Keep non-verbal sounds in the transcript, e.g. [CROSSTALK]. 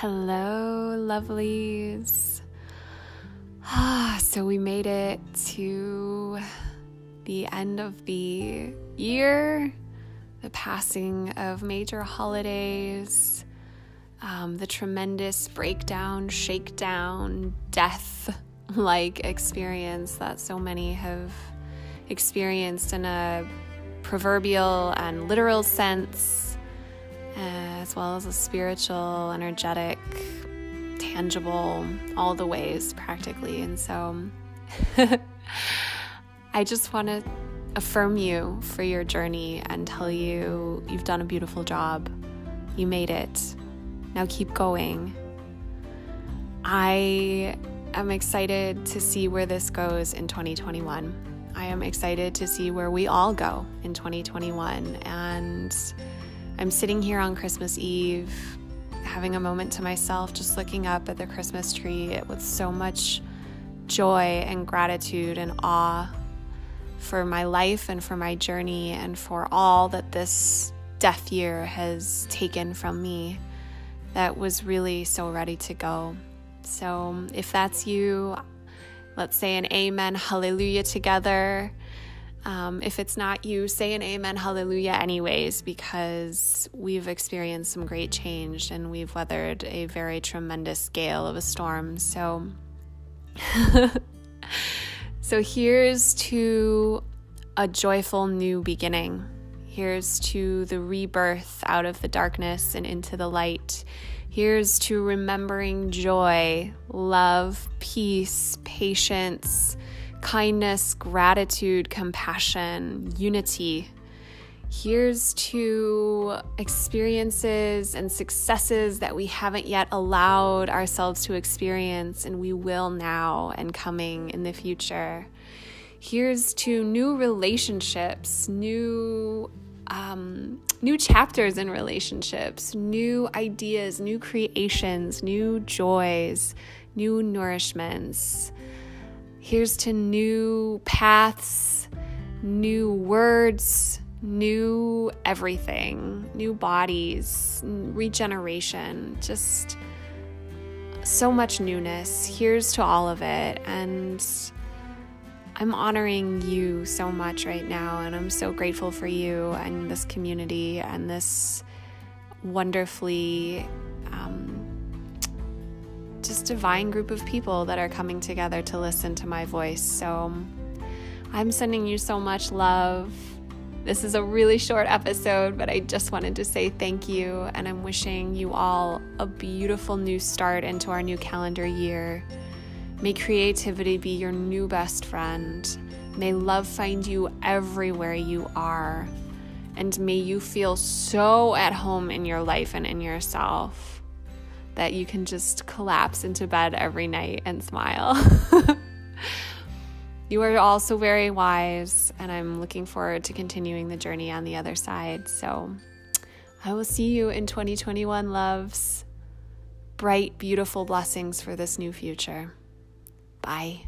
Hello, lovelies. Ah, so we made it to the end of the year, the passing of major holidays, um, the tremendous breakdown, shakedown, death like experience that so many have experienced in a proverbial and literal sense Eh, as well as a spiritual, energetic, tangible, all the ways practically. And so [LAUGHS] I just want to affirm you for your journey and tell you you've done a beautiful job. You made it. Now keep going. I am excited to see where this goes in 2021. I am excited to see where we all go in 2021 and I'm sitting here on Christmas Eve, having a moment to myself, just looking up at the Christmas tree with so much joy and gratitude and awe for my life and for my journey and for all that this death year has taken from me that was really so ready to go. So, if that's you, let's say an amen, hallelujah together. Um, if it's not you, say an amen, hallelujah, anyways, because we've experienced some great change and we've weathered a very tremendous gale of a storm. So, [LAUGHS] so here's to a joyful new beginning. Here's to the rebirth out of the darkness and into the light. Here's to remembering joy, love, peace, patience kindness, gratitude, compassion, unity. Here's to experiences and successes that we haven't yet allowed ourselves to experience, and we will now and coming in the future. Here's to new relationships, new um, new chapters in relationships, new ideas, new creations, new joys, new nourishments. Here's to new paths, new words, new everything, new bodies, regeneration, just so much newness. Here's to all of it. And I'm honoring you so much right now. And I'm so grateful for you and this community and this wonderfully just divine group of people that are coming together to listen to my voice. So I'm sending you so much love. This is a really short episode, but I just wanted to say thank you. And I'm wishing you all a beautiful new start into our new calendar year. May creativity be your new best friend. May love find you everywhere you are. And may you feel so at home in your life and in yourself that you can just collapse into bed every night and smile. [LAUGHS] you are also very wise, and I'm looking forward to continuing the journey on the other side. So I will see you in 2021, loves. Bright, beautiful blessings for this new future. Bye.